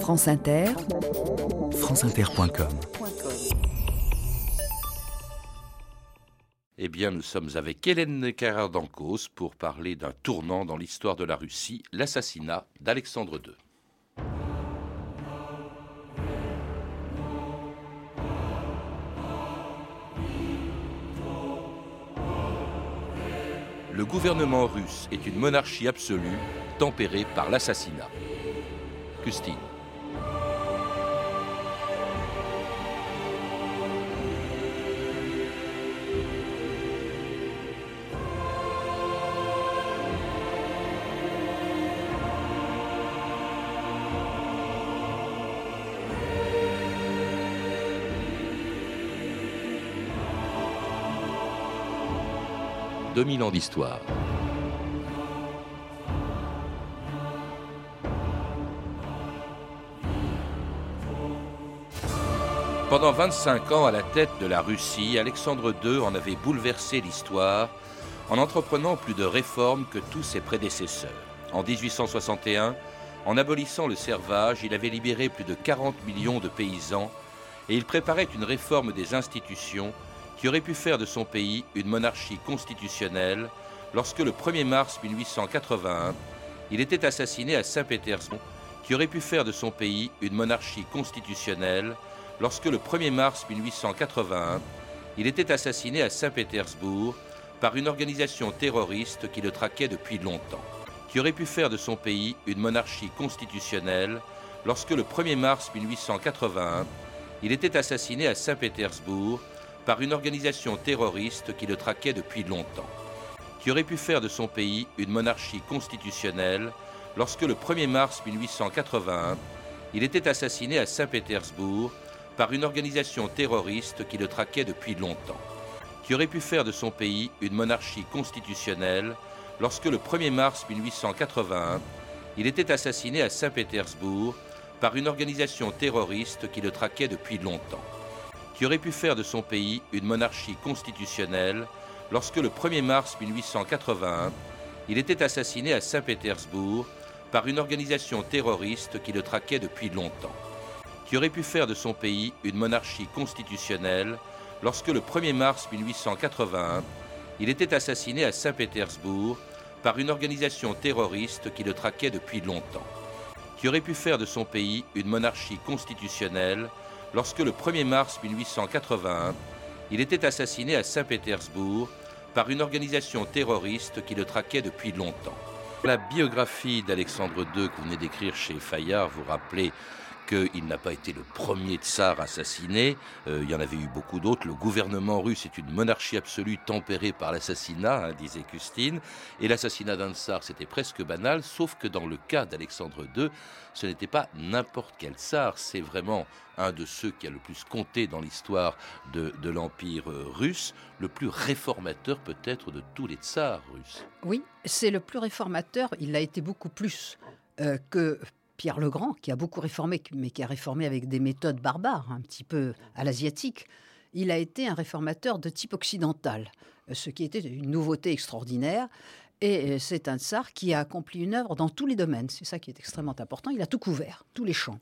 France Inter, franceinter.com. Eh bien, nous sommes avec Hélène Carrère-Dancos pour parler d'un tournant dans l'histoire de la Russie, l'assassinat d'Alexandre II. Le gouvernement russe est une monarchie absolue tempérée par l'assassinat. Custine. 2000 ans d'histoire. Pendant 25 ans à la tête de la Russie, Alexandre II en avait bouleversé l'histoire en entreprenant plus de réformes que tous ses prédécesseurs. En 1861, en abolissant le servage, il avait libéré plus de 40 millions de paysans et il préparait une réforme des institutions qui aurait pu faire de son pays une monarchie constitutionnelle lorsque le 1er mars 1881, il était assassiné à Saint-Pétersbourg, qui aurait pu faire de son pays une monarchie constitutionnelle lorsque le 1er mars 1881, il était assassiné à Saint-Pétersbourg par une organisation terroriste qui le traquait depuis longtemps, qui aurait pu faire de son pays une monarchie constitutionnelle lorsque le 1er mars 1881, il était assassiné à Saint-Pétersbourg par une organisation terroriste qui le traquait depuis longtemps, qui aurait pu faire de son pays une monarchie constitutionnelle lorsque le 1er mars 1881, il était assassiné à Saint-Pétersbourg par une organisation terroriste qui le traquait depuis longtemps, qui aurait pu faire de son pays une monarchie constitutionnelle lorsque le 1er mars 1881, il était assassiné à Saint-Pétersbourg par une organisation terroriste qui le traquait depuis longtemps qui aurait pu faire de son pays une monarchie constitutionnelle lorsque le 1er mars 1881, il était assassiné à Saint-Pétersbourg par une organisation terroriste qui le traquait depuis longtemps, qui aurait pu faire de son pays une monarchie constitutionnelle lorsque le 1er mars 1881, il était assassiné à Saint-Pétersbourg par une organisation terroriste qui le traquait depuis longtemps, qui aurait pu faire de son pays une monarchie constitutionnelle lorsque le 1er mars 1881, il était assassiné à Saint-Pétersbourg par une organisation terroriste qui le traquait depuis longtemps. La biographie d'Alexandre II que vous venez d'écrire chez Fayard vous rappelez qu'il n'a pas été le premier tsar assassiné. Euh, il y en avait eu beaucoup d'autres. Le gouvernement russe est une monarchie absolue tempérée par l'assassinat, hein, disait Custine. Et l'assassinat d'un tsar, c'était presque banal, sauf que dans le cas d'Alexandre II, ce n'était pas n'importe quel tsar. C'est vraiment un de ceux qui a le plus compté dans l'histoire de, l'Empire euh, russe, le plus réformateur peut-être de tous les tsars russes. Oui, c'est le plus réformateur. Il a été beaucoup plus euh, que Pierre le Grand, qui a beaucoup réformé, mais qui a réformé avec des méthodes barbares, un petit peu à l'asiatique, il a été un réformateur de type occidental, ce qui était une nouveauté extraordinaire. Et euh, c'est un tsar qui a accompli une œuvre dans tous les domaines. C'est ça qui est extrêmement important. Il a tout couvert, tous les champs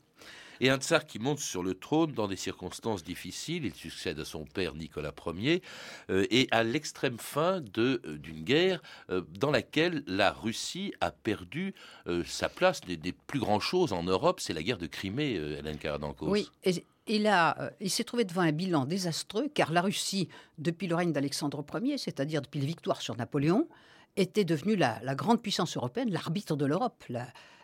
et un tsar qui monte sur le trône dans des circonstances difficiles. Il succède à son père Nicolas Ier euh, et à l'extrême fin euh, d'une guerre euh, dans laquelle la Russie a perdu sa place. Des, des, plus grandes choses en Europe, c'est la guerre de Crimée, Hélène Karadankos. Oui, et, il, il s'est trouvé devant un bilan désastreux car la Russie, depuis le règne d'Alexandre Ier, c'est-à-dire depuis les victoires sur Napoléon, était devenue la, grande puissance européenne, l'arbitre de l'Europe.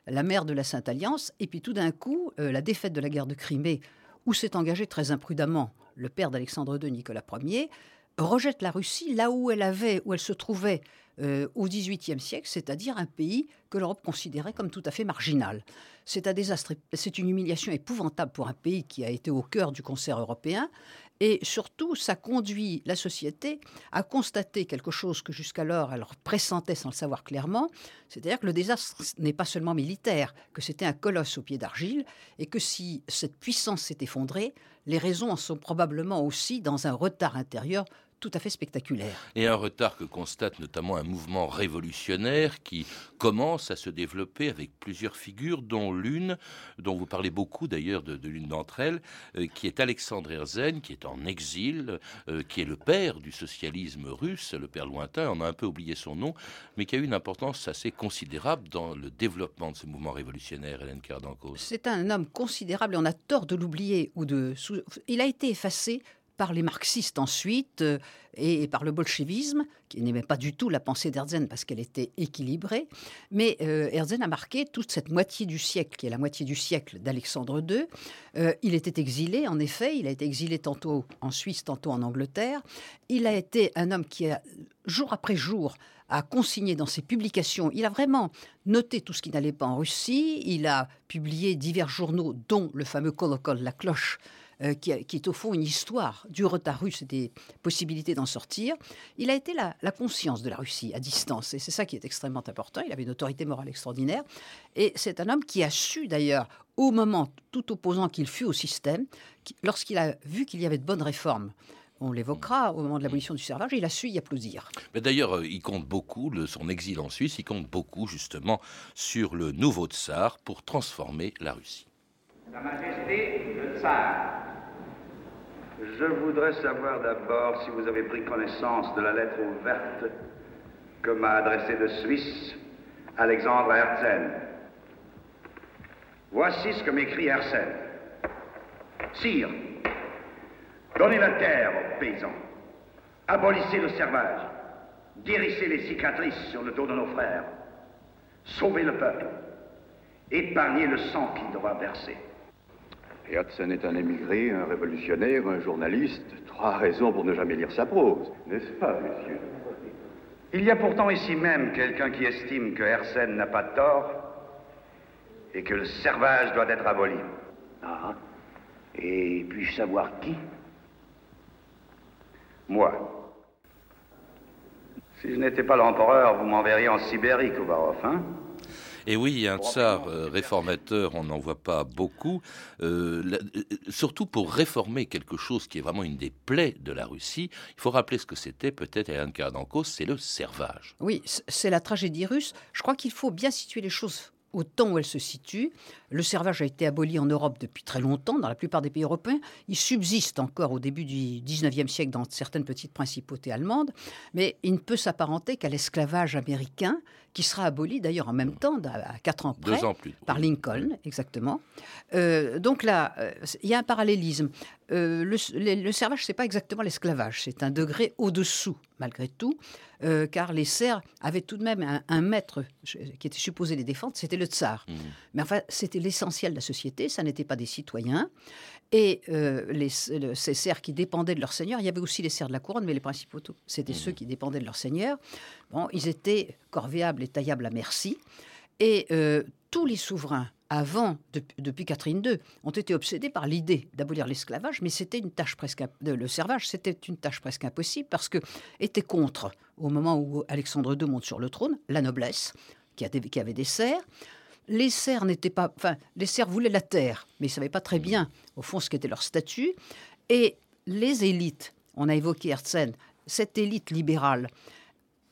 La mère de la Sainte Alliance. Et puis tout d'un coup, euh, la défaite de la guerre de Crimée, où s'est engagé très imprudemment le père d'Alexandre II, Nicolas Ier, rejette la Russie là où elle avait, où elle se trouvait euh, au XVIIIe siècle, c'est-à-dire un pays que l'Europe considérait comme tout à fait marginal. C'est un c'est une humiliation épouvantable pour un pays qui a été au cœur du concert européen. Et surtout, ça conduit la société à constater quelque chose que jusqu'alors elle pressentait sans le savoir clairement, c'est-à-dire que le désastre n'est pas seulement militaire, que c'était un colosse au pied d'argile, et que si cette puissance s'est effondrée, les raisons en sont probablement aussi dans un retard intérieur tout à fait spectaculaire. Et un retard que constate notamment un mouvement révolutionnaire qui commence à se développer avec plusieurs figures, dont l'une, dont vous parlez beaucoup d'ailleurs de, l'une d'entre elles, euh, qui est Alexandre Herzen, qui est en exil, euh, qui est le père du socialisme russe, le père lointain, on a un peu oublié son nom, mais qui a eu une importance assez considérable dans le développement de ce mouvement révolutionnaire, Hélène Cardancos. C'est un homme considérable et on a tort de l'oublier ou de... Il a été effacé par les marxistes ensuite euh, et par le bolchevisme, qui n'aimait pas du tout la pensée d'Herzen parce qu'elle était équilibrée. Mais euh, Herzen a marqué toute cette moitié du siècle, qui est la moitié du siècle d'Alexandre II. Euh, il était exilé, en effet, il a été exilé tantôt en Suisse, tantôt en Angleterre. Il a été un homme qui jour après jour, a consigné dans ses publications, il a vraiment noté tout ce qui n'allait pas en Russie, il a publié divers journaux, dont le fameux Kolokol, la cloche, euh, qui, est au fond une histoire du retard russe et des possibilités d'en sortir. Il a été la, conscience de la Russie à distance, et c'est ça qui est extrêmement important. Il avait une autorité morale extraordinaire, et c'est un homme qui a su d'ailleurs, au moment tout opposant qu'il fut au système, lorsqu'il a vu qu'il y avait de bonnes réformes, on l'évoquera au moment de l'abolition du servage, il a su y applaudir. Mais d'ailleurs, euh, il compte beaucoup, son exil en Suisse, il compte beaucoup justement sur le nouveau tsar pour transformer la Russie. Sa Majesté, le tsar, je voudrais savoir d'abord si vous avez pris connaissance de la lettre ouverte que m'a adressée de Suisse Alexandre Herzen. Voici ce que m'écrit Herzen. Sire, donnez la terre aux paysans, abolissez le servage, guérissez les cicatrices sur le dos de nos frères, sauvez le peuple, épargnez le sang qu'il devra verser. Herzen est un émigré, un révolutionnaire, un journaliste. Trois raisons pour ne jamais lire sa prose, n'est-ce pas, monsieur? Il y a pourtant ici même quelqu'un qui estime que Herzen n'a pas tort et que le servage doit être aboli. Ah, et puis-je savoir qui? Moi. Si je n'étais pas l'empereur, vous m'enverriez en Sibérie, Kouvarov, hein? Et oui, un tsar euh, réformateur, on n'en voit pas beaucoup, euh, euh, surtout pour réformer quelque chose qui est vraiment une des plaies de la Russie. Il faut rappeler ce que c'était, peut-être, Yann Kardankos, c'est le servage. Oui, c'est la tragédie russe. Je crois qu'il faut bien situer les choses au temps où elle se situe. Le servage a été aboli en Europe depuis très longtemps, dans la plupart des pays européens. Il subsiste encore au début du XIXe siècle dans certaines petites principautés allemandes, mais il ne peut s'apparenter qu'à l'esclavage américain, qui sera aboli d'ailleurs en même temps, à quatre ans près, par Lincoln, exactement. Euh, donc là, euh, il y a un parallélisme. Euh, le, le, servage, c'est pas exactement l'esclavage, c'est un degré au-dessous, malgré tout, car les serfs avaient tout de même un, maître qui était supposé les défendre, c'était le tsar. Mmh. Mais enfin, c'était l'essentiel de la société, ça n'était pas des citoyens. Et les, ces serfs qui dépendaient de leur seigneur, il y avait aussi les serfs de la couronne, mais les principaux, c'était mmh. ceux qui dépendaient de leur seigneur. Bon, ils étaient corvéables et taillables à merci. Et euh, tous les souverains avant, depuis Catherine II, ont été obsédés par l'idée d'abolir l'esclavage, mais c'était une tâche presque le servage, c'était une tâche presque impossible parce que était contre, au moment où Alexandre II monte sur le trône, la noblesse qui, avait des serfs. Les serfs n'étaient pas, enfin, les serfs voulaient la terre, mais ils savaient pas très bien au fond ce qu'était leur statut. Et les élites, on a évoqué Herzen, cette élite libérale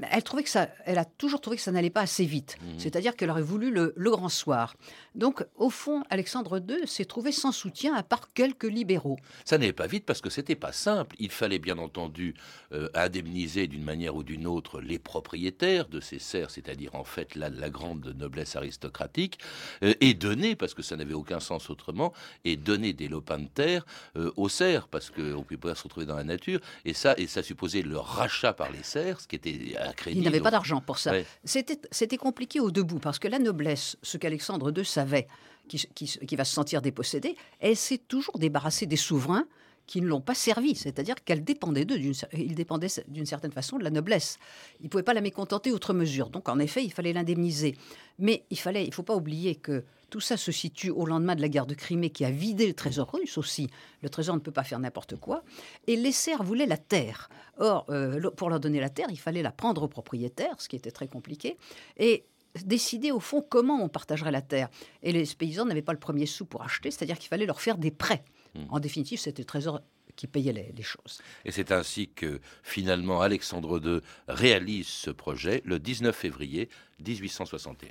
elle trouvait que ça, elle a toujours trouvé que ça n'allait pas assez vite. Mhm. C'est-à-dire qu'elle aurait voulu le, grand soir. Donc, au fond, Alexandre II s'est trouvé sans soutien à part quelques libéraux. Ça n'allait pas vite parce que c'était pas simple. Il fallait bien entendu euh, indemniser d'une manière ou d'une autre les propriétaires de ces serfs, c'est-à-dire en fait la, grande noblesse aristocratique, euh, et donner, parce que ça n'avait aucun sens autrement, et donner des lopins de terre euh, aux serfs parce qu'on ne pouvait pas se retrouver dans la nature. Et ça, et ça supposait le rachat par les serfs, ce qui était il n'avait pas d'argent pour ça. C'était compliqué au debout, parce que la noblesse, ce qu'Alexandre II savait, qui, qui, va se sentir dépossédé, elle s'est toujours débarrassée des souverains qui ne l'ont pas servi, c'est-à-dire qu'elle dépendait d'eux, il dépendait d'une certaine façon de la noblesse. Il ne pouvait pas la mécontenter outre mesure, donc en effet, il fallait l'indemniser. Mais il fallait, il faut pas oublier que tout ça se situe au lendemain de la guerre de Crimée qui a vidé le trésor russe aussi. Le trésor ne peut pas faire n'importe quoi. Et les serfs voulaient la terre. Or, euh, pour leur donner la terre, il fallait la prendre aux propriétaires, ce qui était très compliqué. Et décider au fond comment on partagerait la terre. Et les paysans n'avaient pas le premier sou pour acheter, c'est-à-dire qu'il fallait leur faire des prêts. Mmh. En définitive, c'était le trésor qui payait les, les choses. Et c'est ainsi que finalement Alexandre II réalise ce projet le 19 février 1861.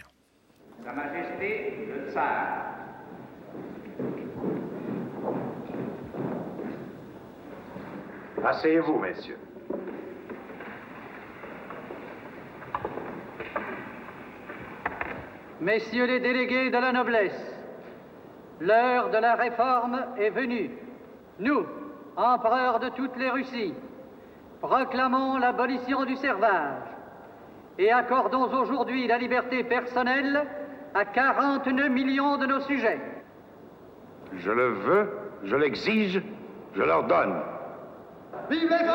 Sa Majesté Asseyez-vous, messieurs. Messieurs les délégués de la noblesse, l'heure de la réforme est venue. Nous, empereurs de toutes les Russies, proclamons l'abolition du servage et accordons aujourd'hui la liberté personnelle à 49 millions de nos sujets. Je le veux, je l'exige, je leur donne. Vive les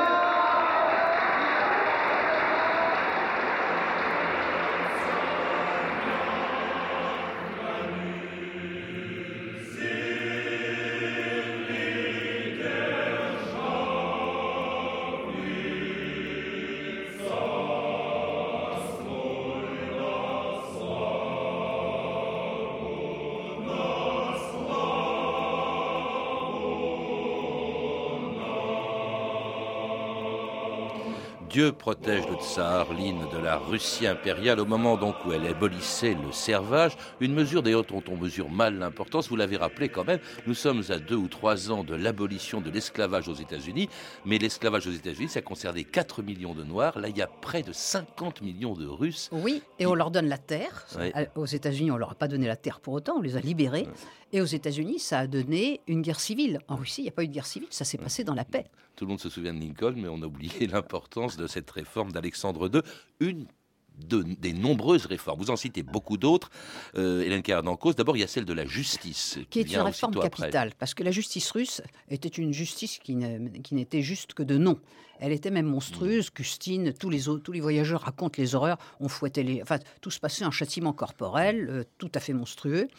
Dieu protège le tsar, l'hymne de la Russie impériale, au moment donc où elle abolissait le servage, une mesure d'ailleurs dont on mesure mal l'importance, vous l'avez rappelé quand même, nous sommes à deux ou trois ans de l'abolition de l'esclavage aux États-Unis, mais l'esclavage aux États-Unis, ça concernait 4 millions de Noirs, là il y a près de 50 millions de Russes. Oui, et on leur donne la terre. Oui. Aux États-Unis, on leur a pas donné la terre pour autant, on les a libérés. Et aux États-Unis, ça a donné une guerre civile. En Russie, il n'y a pas eu de guerre civile, ça s'est passé dans la paix. Tout le monde se souvient de Lincoln, mais on a oublié l'importance de cette réforme d'Alexandre II. Une de- des nombreuses réformes. Vous en citez beaucoup d'autres, euh, Hélène Cardancos. D'abord, il y a celle de la justice. qui est vient une réforme après. capitale, parce que la justice russe était une justice qui qui n'était juste que de nom. Elle était même monstrueuse. Custine, tous les, autres- tous les voyageurs racontent les horreurs. On fouettait les, enfin, tout se passait en châtiment corporel, euh, tout à fait monstrueux.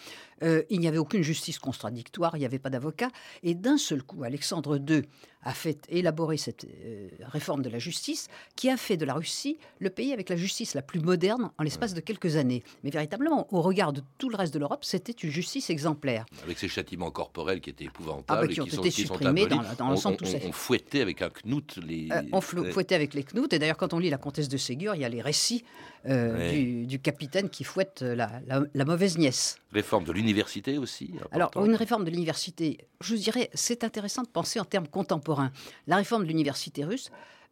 Euh, il n'y avait aucune justice contradictoire, il n'y avait pas d'avocat. Et d'un seul coup, Alexandre II a fait élaborer cette euh, réforme de la justice qui a fait de la Russie le pays avec la justice la plus moderne en l'espace de quelques années. Mais véritablement, au regard de tout le reste de l'Europe, c'était une justice exemplaire. Avec ces châtiments corporels qui étaient épouvantables Ah bah, et qui ont sont, été qui sont supprimés abolis. dans dans On- l'ensemble, on, tout ça. on fouettait avec un knout les. Euh, on fouettait avec les knouts. Et d'ailleurs, quand on lit La Comtesse de Ségur, il y a les récits euh, Ouais. du, du capitaine qui fouette euh, la, la- la mauvaise nièce. Réforme de l'université aussi. Alors, important. une réforme de l'université, je dirais, c'est intéressant de penser en termes contemporains. La réforme de l'université russe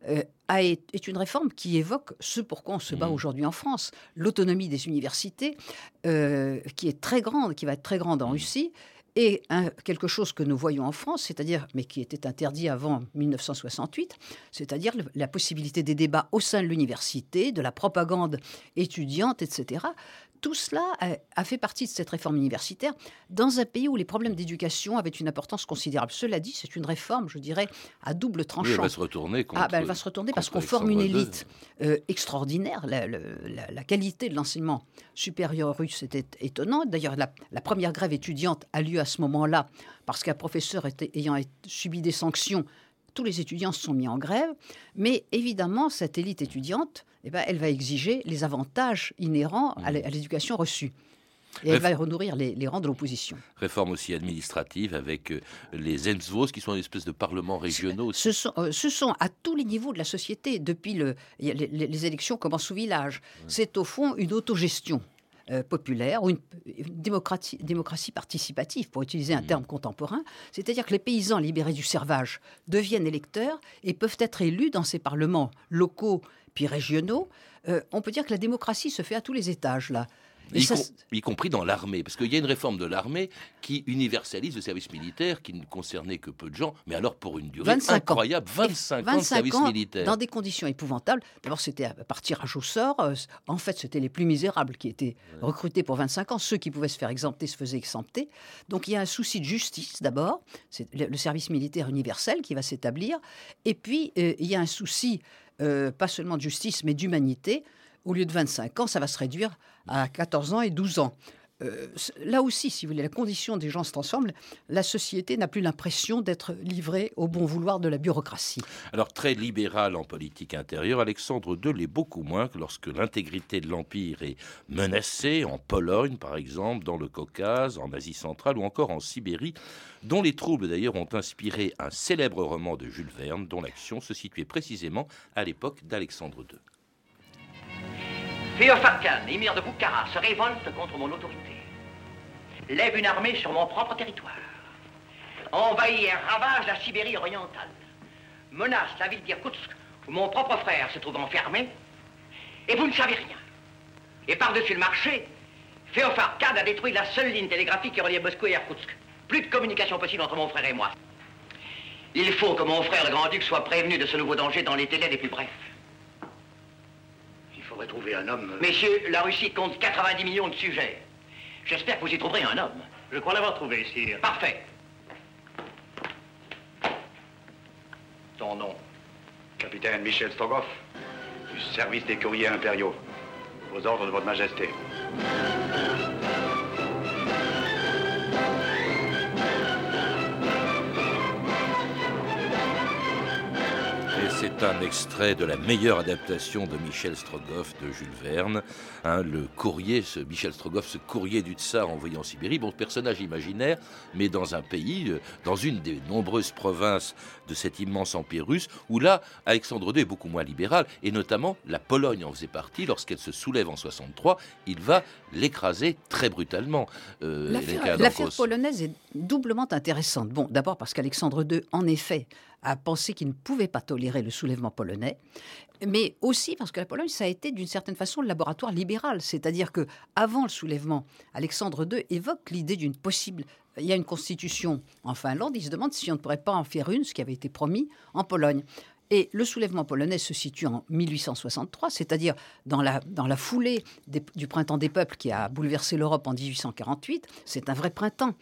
euh, a, est une réforme qui évoque ce pourquoi on se bat Mhm. aujourd'hui en France. L'autonomie des universités, euh, qui est très grande, qui va être très grande en Russie, et quelque chose que nous voyons en France, c'est-à-dire, mais qui était interdit avant 1968, c'est-à-dire la possibilité des débats au sein de l'université, de la propagande étudiante, etc. Tout cela a, a fait partie de cette réforme universitaire dans un pays où les problèmes d'éducation avaient une importance considérable. Cela dit, c'est une réforme, je dirais, à double Oui, elle tranchant. va se retourner contre. Ah, ben, elle va se retourner parce qu'on forme une élite euh, extraordinaire. La, le- la- la qualité de l'enseignement supérieur russe était étonnante. D'ailleurs, la, première grève étudiante a lieu à ce moment-là parce qu'un professeur était- ayant subi des sanctions, tous les étudiants se sont mis en grève. Mais évidemment, cette élite étudiante, eh ben, elle va exiger les avantages inhérents à à l'éducation reçue. Et elle va renourrir les, les rangs de l'opposition. Réforme aussi administrative avec euh, les Enzvos qui sont une espèce de parlements régionaux. aussi. Ce sont, euh, ce sont à tous les niveaux de la société, depuis le, les- les élections commencent au village. C'est au fond une autogestion euh, populaire ou une, une démocratie, démocratie participative, pour utiliser un terme contemporain. C'est-à-dire que les paysans libérés du servage deviennent électeurs et peuvent être élus dans ces parlements locaux puis régionaux. Euh, on peut dire que la démocratie se fait à tous les étages, là. Y, ça, com- y compris dans l'armée, parce qu'il y a une réforme de l'armée qui universalise le service militaire, qui ne concernait que peu de gens, mais alors pour une durée 25 ans. incroyable, 25, ans de service ans militaire. dans des conditions épouvantables. D'abord, c'était à- par tirage au sort. Euh, En fait, c'était les plus misérables qui étaient recrutés pour 25 ans. Ceux qui pouvaient se faire exempter se faisaient exempter. Donc, il y a un souci de justice d'abord. C'est le le service militaire universel qui va s'établir. Et puis, euh, il y a un souci, euh, pas seulement de justice, mais d'humanité. Au lieu de 25 ans, ça va se réduire à 14 ans et 12 ans. euh, là aussi, si vous voulez, la condition des gens se transforme. La société n'a plus l'impression d'être livrée au bon vouloir de la bureaucratie. Alors, très libéral en politique intérieure, Alexandre II l'est beaucoup moins que lorsque l'intégrité de l'Empire est menacée, en Pologne par exemple, dans le Caucase, en Asie centrale ou encore en Sibérie, dont les troubles d'ailleurs ont inspiré un célèbre roman de Jules Verne, dont l'action se situait précisément à l'époque d'Alexandre II. Khan, émir de Boukhara, se révolte contre mon autorité. Lève une armée sur mon propre territoire. Envahit et ravage la Sibérie orientale. Menace la ville d'Irkoutsk, où mon propre frère se trouve enfermé. Et vous ne savez rien. Et par-dessus le marché, Féophar Khan a détruit la seule ligne télégraphique qui reliait Moscou et Irkoutsk. Plus de communication possible entre mon frère et moi. Il faut que mon frère le grand-duc soit prévenu de ce nouveau danger dans les délais les plus brefs faudrait trouver un homme... Messieurs, la Russie compte 90 millions de sujets. J'espère que vous y trouverez un homme. Je crois l'avoir trouvé, sire. Parfait. Ton nom Capitaine Michel Strogoff, du service des courriers impériaux. Aux ordres de votre majesté. C'est un extrait de la meilleure adaptation de Michel Strogoff de Jules Verne. Hein, le courrier, ce Michel Strogoff, ce courrier du tsar envoyé en Sibérie, bon, personnage imaginaire, mais dans un pays, euh, dans une des nombreuses provinces de cet immense empire russe, où là, Alexandre II est beaucoup moins libéral, et notamment la Pologne en faisait partie. Lorsqu'elle se soulève en 63, il va l'écraser très brutalement. Euh, l'affaire polonaise est doublement intéressante. Bon, d'abord parce qu'Alexandre II, en effet, a pensé qu'il ne pouvait pas tolérer le soulèvement polonais, mais aussi parce que la Pologne, ça a été d'une certaine façon le laboratoire libéral, c'est-à-dire que avant le soulèvement, Alexandre II évoque l'idée d'une possible il y a une constitution en Finlande, il se demande si on ne pourrait pas en faire une, ce qui avait été promis, en Pologne. Et le soulèvement polonais se situe en 1863, c'est-à-dire dans la, dans la foulée du printemps des peuples qui a bouleversé l'Europe en 1848. C'est un vrai printemps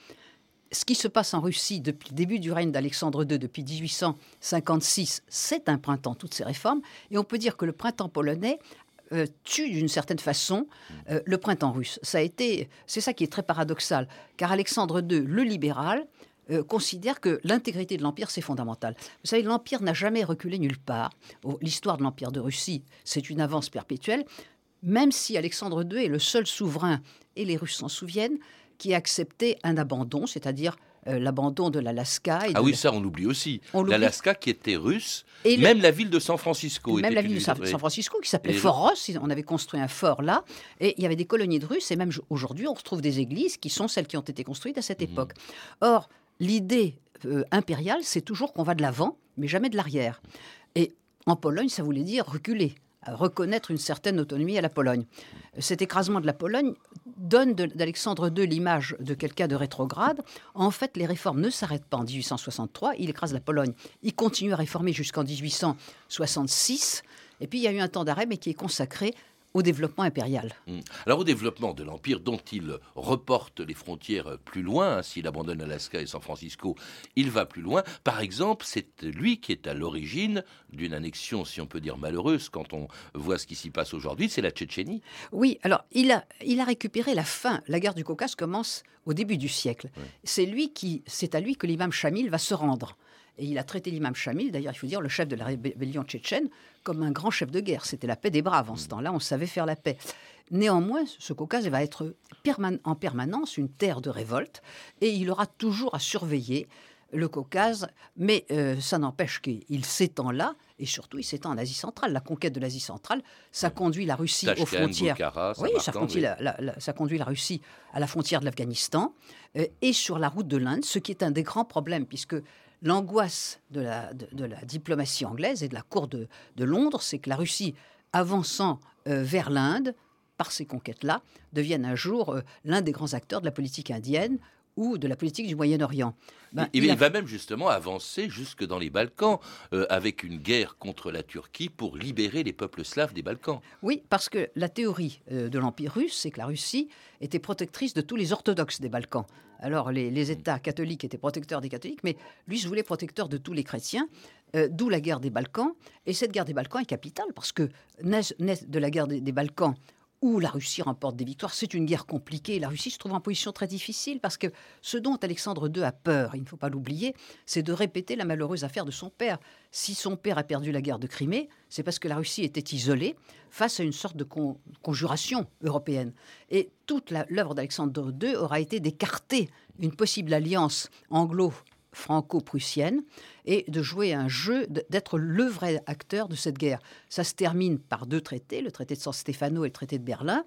ce qui se passe en Russie depuis le début du règne d'Alexandre II, depuis 1856, c'est un printemps, toutes ces réformes. Et on peut dire que le printemps polonais euh, tue d'une certaine façon euh, le printemps russe. Ça a été, c'est ça qui est très paradoxal, car Alexandre II, le libéral, euh, considère que l'intégrité de l'empire c'est fondamental. Vous savez, l'empire n'a jamais reculé nulle part. L'histoire de l'empire de Russie, c'est une avance perpétuelle. Même si Alexandre II est le seul souverain, et les Russes s'en souviennent, qui a accepté un abandon, c'est-à-dire euh, l'abandon de l'Alaska. Ah oui, ça on oublie aussi. L'Alaska qui était russe, et même la ville de San Francisco. Même la ville de San, Francisco qui s'appelait Fort Ross, on avait construit un fort là, et il y avait des colonies de Russes, et même aujourd'hui on retrouve des églises qui sont celles qui ont été construites à cette mhm. époque. Or, l'idée euh, impériale, c'est toujours qu'on va de l'avant, mais jamais de l'arrière. Et en Pologne, ça voulait dire reculer reconnaître une certaine autonomie à la Pologne. Cet écrasement de la Pologne donne d'Alexandre II l'image de quelqu'un de rétrograde. En fait, les réformes ne s'arrêtent pas en 1863, il écrase la Pologne. Il continue à réformer jusqu'en 1866. Et puis il y a eu un temps d'arrêt, mais qui est consacré au développement impérial. Hmm. Alors au développement de l'Empire dont il reporte les frontières plus loin, hein, s'il abandonne Alaska et San Francisco, il va plus loin. Par exemple, c'est lui qui est à l'origine d'une annexion, si on peut dire malheureuse, quand on voit ce qui s'y passe aujourd'hui, c'est la Tchétchénie. Oui, alors il a, il a récupéré la fin. La guerre du Caucase commence au début du siècle. C'est lui qui, c'est à lui que l'imam Shamil va se rendre. Et il a traité l'imam Shamil, d'ailleurs, il faut dire, le chef de la rébellion tchétchène, comme un grand chef de guerre. C'était la paix des braves en ce mm. temps-là, on savait faire la paix. Néanmoins, ce Caucase va être en permanence une terre de révolte, et il aura toujours à surveiller le Caucase, mais euh, ça n'empêche qu'il s'étend là, et surtout il s'étend en Asie centrale. La conquête de l'Asie centrale, ça conduit la Russie aux frontières. oui, ça conduit la, ça conduit la, Russie à la frontière de l'Afghanistan euh, et sur la route de l'Inde, ce qui est un des grands problèmes, puisque l'angoisse de la, de, la, diplomatie anglaise et de la cour de, Londres, c'est que la Russie, avançant euh, vers l'Inde, par ces conquêtes-là, devienne un jour euh, l'un des grands acteurs de la politique indienne ou de la politique du Moyen-Orient. Ben, il, va même justement avancer jusque dans les Balkans, euh, avec une guerre contre la Turquie pour libérer les peuples slaves des Balkans. Oui, parce que la théorie de l'Empire russe, c'est que la Russie était protectrice de tous les orthodoxes des Balkans. Alors les, États catholiques étaient protecteurs des catholiques, mais lui se voulait protecteur de tous les chrétiens, euh, d'où la guerre des Balkans. Et cette guerre des Balkans est capitale, parce que naît, de la guerre des, Balkans où la Russie remporte des victoires. C'est une guerre compliquée. La Russie se trouve en position très difficile parce que ce dont Alexandre II a peur, il ne faut pas l'oublier, c'est de répéter la malheureuse affaire de son père. Si son père a perdu la guerre de Crimée, c'est parce que la Russie était isolée face à une sorte de conjuration européenne. Et toute l'œuvre d'Alexandre II aura été d'écarter une possible alliance anglo franco-prussienne et de jouer un jeu, d'être le vrai acteur de cette guerre. Ça se termine par deux traités, le traité de San Stefano et le traité de Berlin,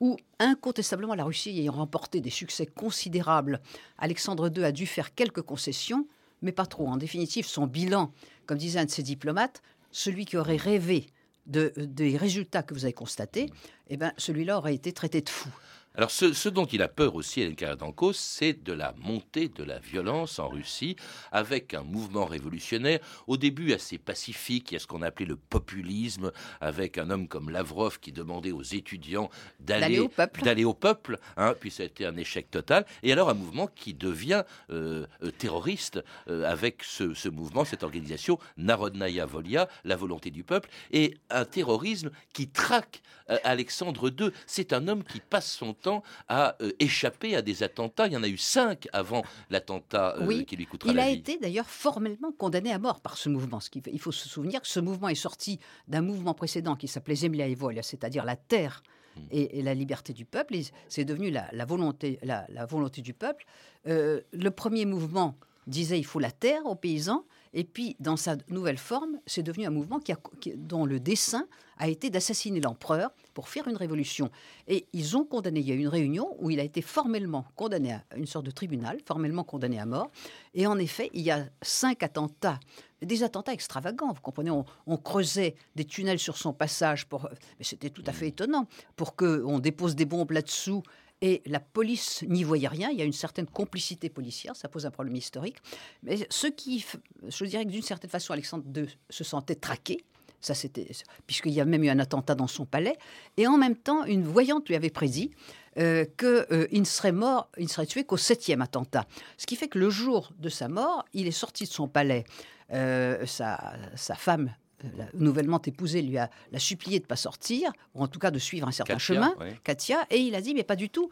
où incontestablement la Russie ayant remporté des succès considérables, Alexandre II a dû faire quelques concessions, mais pas trop. En définitive, son bilan, comme disait un de ses diplomates, celui qui aurait rêvé de, des résultats que vous avez constatés, eh ben, celui-là aurait été traité de fou. Alors ce, dont il a peur aussi, Hélène Karadanko, c'est de la montée de la violence en Russie, avec un mouvement révolutionnaire, au début assez pacifique, il y a ce qu'on appelait le populisme, avec un homme comme Lavrov qui demandait aux étudiants d'aller au peuple, d'aller au peuple hein, puis ça a été un échec total, et alors un mouvement qui devient euh, euh, terroriste, euh, avec ce, ce, mouvement, cette organisation, Narodnaya Volia, la volonté du peuple, et un terrorisme qui traque Alexandre II. C'est un homme qui passe son temps à euh, échapper à des attentats. Il y en a eu cinq avant l'attentat euh, qui lui coûtera la vie. Il a été d'ailleurs formellement condamné à mort par ce mouvement. il faut se souvenir que ce mouvement est sorti d'un mouvement précédent qui s'appelait Zemlia et c'est-à-dire la terre hmm. et, la liberté du peuple. C'est devenu la, volonté, la, volonté du peuple. Euh, le premier mouvement disait il faut la terre aux paysans. Et puis, dans sa nouvelle forme, c'est devenu un mouvement qui dont le dessin a été d'assassiner l'empereur pour faire une révolution. Et ils ont condamné, il y a eu une réunion où il a été formellement condamné à une sorte de tribunal, formellement condamné à mort. Et en effet, il y a cinq attentats, des attentats extravagants, vous comprenez, on, creusait des tunnels sur son passage, pour, mais c'était tout à fait étonnant, pour qu'on dépose des bombes là-dessous et la police n'y voyait rien. Il y a une certaine complicité policière, ça pose un problème historique. Mais ce qui, je dirais que d'une certaine façon, Alexandre II se sentait traqué. Ça, c'était puisqu'il y a même eu un attentat dans son palais. Et en même temps, une voyante lui avait prédit euh, qu'il euh, ne serait mort, il ne serait tué qu'au septième attentat. Ce qui fait que le jour de sa mort, il est sorti de son palais. Euh, sa, sa, femme la nouvellement épousée lui a la supplié de ne pas sortir, ou en tout cas de suivre un certain chemin, Katia, et il a dit, mais pas du tout,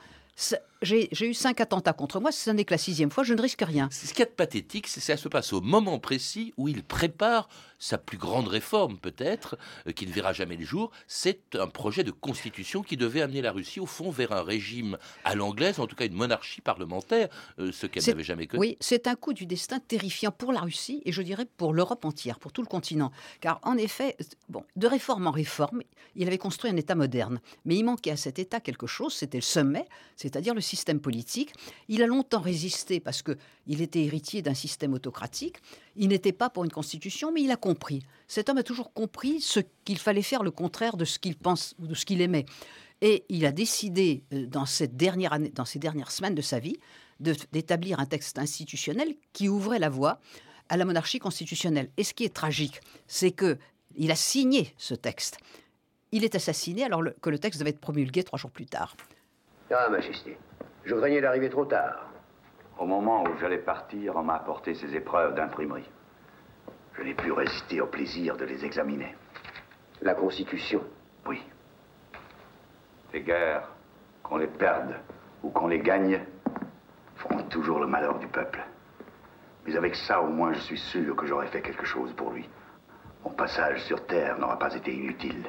j'ai eu cinq attentats contre moi, ce n'est que la sixième fois, je ne risque rien. Ce qui est pathétique, c'est que ça se passe au moment précis où il prépare sa plus grande réforme, peut-être, euh, qui ne verra jamais le jour. C'est un projet de constitution qui devait amener la Russie, au fond, vers un régime à l'anglaise, en tout cas une monarchie parlementaire, euh, ce qu'elle n'avait jamais connu. Oui, c'est un coup du destin terrifiant pour la Russie et je dirais pour l'Europe entière, pour tout le continent. Car en effet, bon, de réforme en réforme, il avait construit un État moderne. Mais il manquait à cet État quelque chose, c'était le sommet, c'est-à-dire le système politique. Il a longtemps résisté parce qu'il était héritier d'un système autocratique. Il n'était pas pour une constitution, mais il a compris. Cet homme a toujours compris ce qu'il fallait faire le contraire de ce qu'il pense ou de ce qu'il aimait. Et il a décidé, euh, dans, cette dernière année, dans ces dernières semaines de sa vie, d'établir un texte institutionnel qui ouvrait la voie à la monarchie constitutionnelle. Et ce qui est tragique, c'est que il a signé ce texte. Il est assassiné alors que le texte devait être promulgué trois jours plus tard. Ah, Majesté, je craignais d'arriver trop tard. Au moment où j'allais partir, on m'a apporté ces épreuves d'imprimerie. Je n'ai plus résisté au plaisir de les examiner. La Constitution Oui. Les guerres, qu'on les perde ou qu'on les gagne, font toujours le malheur du peuple. Mais avec ça, au moins, je suis sûr que j'aurais fait quelque chose pour lui. Mon passage sur Terre n'aura pas été inutile.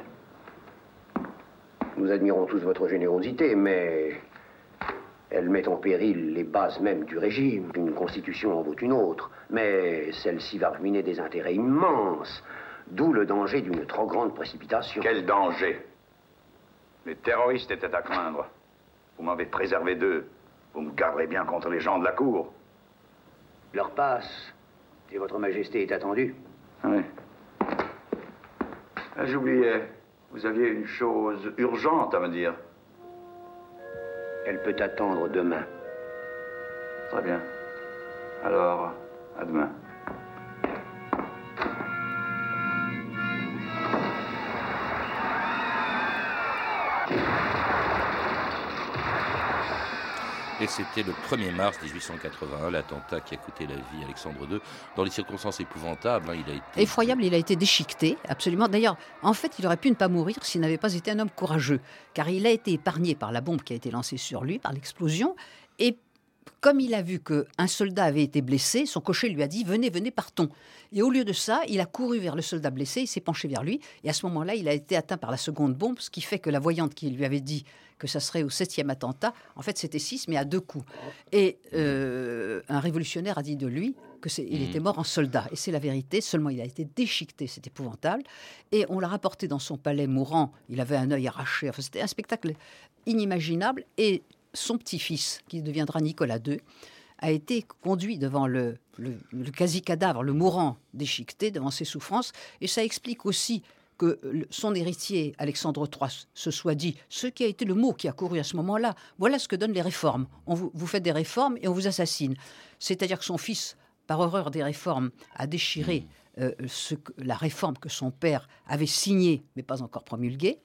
Nous admirons tous votre générosité, mais elle met en péril les bases mêmes du régime. Une constitution en vaut une autre, mais celle-ci va ruiner des intérêts immenses, d'où le danger d'une trop grande précipitation. Quel danger? Les terroristes étaient à craindre. Vous m'avez préservé d'eux. Vous me garderez bien contre les gens de la cour. Leur passe, et votre majesté est attendue. Oui. Ah, j'oubliais. Vous aviez une chose urgente à me dire. Elle peut attendre demain. Très bien. Alors, à demain. C'était le 1er mars 1881, l'attentat qui a coûté la vie à Alexandre II, dans les circonstances épouvantables. hein, il a été... Effroyable, il a été déchiqueté, absolument. D'ailleurs, en fait, il aurait pu ne pas mourir s'il n'avait pas été un homme courageux, car il a été épargné par la bombe qui a été lancée sur lui, par l'explosion, et comme il a vu qu'un soldat avait été blessé, son cocher lui a dit Venez, venez, partons. Et au lieu de ça, il a couru vers le soldat blessé, il s'est penché vers lui, et à ce moment-là, il a été atteint par la seconde bombe, ce qui fait que la voyante qui lui avait dit que ça serait au septième attentat, en fait, c'était six, mais à deux coups. Et euh, un révolutionnaire a dit de lui que était mort en soldat. Et c'est la vérité, seulement il a été déchiqueté, c'est épouvantable. Et on l'a rapporté dans son palais mourant, il avait un œil arraché, enfin, c'était un spectacle inimaginable. Et son petit-fils, qui deviendra Nicolas II, a été conduit devant le, le- le quasi-cadavre, le mourant déchiqueté, devant ses souffrances. Et ça explique aussi que son héritier, Alexandre III, se soit dit, ce qui a été le mot qui a couru à ce moment-là, voilà ce que donnent les réformes. On vous, vous faites des réformes et on vous assassine. C'est-à-dire que son fils, par horreur des réformes, a déchiré euh, ce que- la réforme que son père avait signée, mais pas encore promulguée.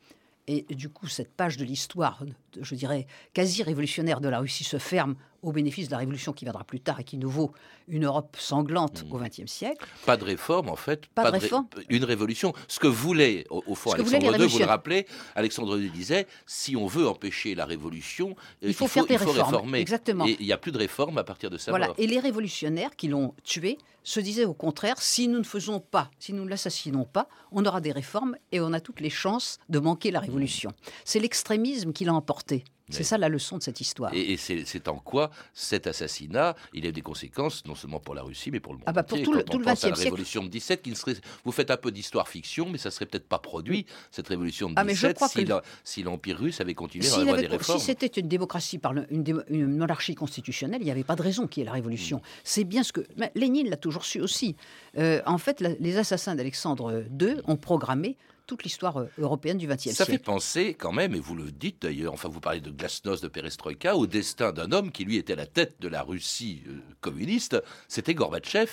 Et du coup, cette page de l'histoire, je dirais, quasi révolutionnaire de la Russie se ferme au bénéfice de la révolution qui viendra plus tard et qui nous vaut une Europe sanglante au XXe siècle. Pas de réforme, en fait. Pas de ré- réforme. Une révolution. Ce que voulait, au, au fond, Ce Alexandre II, vous le rappelez, Alexandre II disait si on veut empêcher la révolution, euh, Il faut faire des il faut réformes. réformer. Exactement. Et il n'y a plus de réforme à partir de sa Voilà. mort. Et les révolutionnaires qui l'ont tué se disaient au contraire, si nous ne faisons pas, si nous ne l'assassinons pas, on aura des réformes et on a toutes les chances de manquer la révolution. C'est l'extrémisme qui l'a emporté. 80. C'est ça la leçon de cette histoire. Et, et c'est en quoi cet assassinat, il a eu des conséquences non seulement pour la Russie, mais pour le monde Ah bah, pour tout le- Quand on pense à la 20e siècle. révolution de 17, qui ne serait, vous faites un peu d'histoire-fiction, mais ça serait peut-être pas produit, cette révolution de Ah, mais je 17, crois si que- si l'Empire russe avait continué dans la S'il voie avait- des réformes. si c'était une démocratie, par le- une, dé- une monarchie constitutionnelle, il n'y avait pas de raison qu'il y ait la révolution. C'est bien ce que. mais Lénine l'a toujours su aussi. Euh, en fait, la- les assassins d'Alexandre II ont programmé toute l'histoire euh, européenne du XXe Ça fait siècle. penser quand même, et vous le dites d'ailleurs, enfin vous parlez de glasnost, de perestroïka, au destin d'un homme qui lui était à la tête de la Russie euh, communiste, c'était Gorbatchev.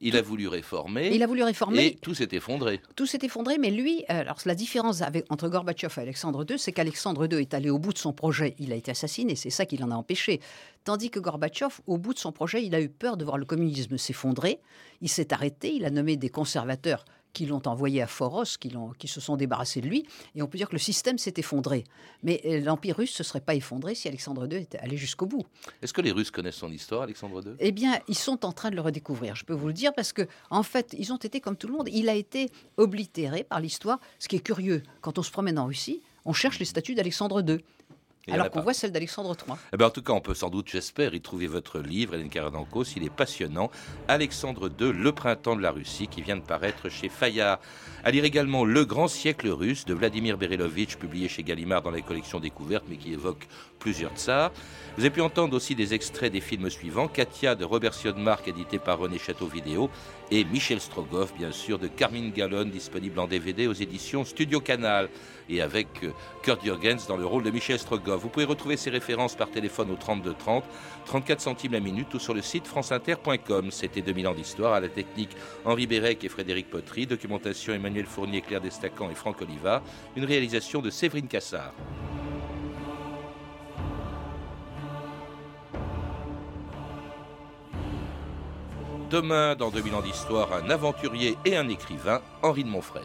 Il a voulu réformer. Il a voulu réformer. Et tout s'est effondré. Tout s'est effondré, mais lui, euh, alors la différence avec, entre Gorbatchev et Alexandre II, c'est qu'Alexandre II est allé au bout de son projet, il a été assassiné, c'est ça qui l'en a empêché. Tandis que Gorbatchev, au bout de son projet, il a eu peur de voir le communisme s'effondrer, il s'est arrêté, il a nommé des conservateurs qui l'ont envoyé à Foros, qui, qui se sont débarrassés de lui, et on peut dire que le système s'est effondré. Mais euh, l'Empire russe ne se serait pas effondré si Alexandre II était allé jusqu'au bout. Est-ce que les Russes connaissent son histoire, Alexandre II Eh bien, ils sont en train de le redécouvrir, je peux vous le dire, parce que en fait, ils ont été comme tout le monde. Il a été oblitéré par l'histoire. Ce qui est curieux, quand on se promène en Russie, on cherche les statues d'Alexandre II, A alors qu'on voit celle d'Alexandre III. Eh ben, en tout cas, on peut sans doute, j'espère, y trouver votre livre, Hélène Karadankos. Il est passionnant. Alexandre II, Le printemps de la Russie, qui vient de paraître chez Fayard. À lire également Le grand siècle russe de Vladimir Berelovitch, publié chez Gallimard dans la collection Découverte, mais qui évoque plusieurs tsars. Vous avez pu entendre aussi des extraits des films suivants Katia de Robert Siodmark, édité par René Château Vidéo, et Michel Strogoff, bien sûr, de Carmine Gallon, disponible en DVD aux éditions Studio Canal, et avec euh, Kurt Jürgens dans le rôle de Michel Strogoff. Vous pouvez retrouver ces références par téléphone au 32 30, 34 centimes la minute ou sur le site franceinter.com. C'était 2000 ans d'histoire à la technique Henri Bérec et Frédéric Potry, documentation Emmanuel Fournier, Claire Destacan et Franck Oliva, une réalisation de Séverine Cassard. Demain, dans 2000 ans d'histoire, un aventurier et un écrivain, Henri de Montfred.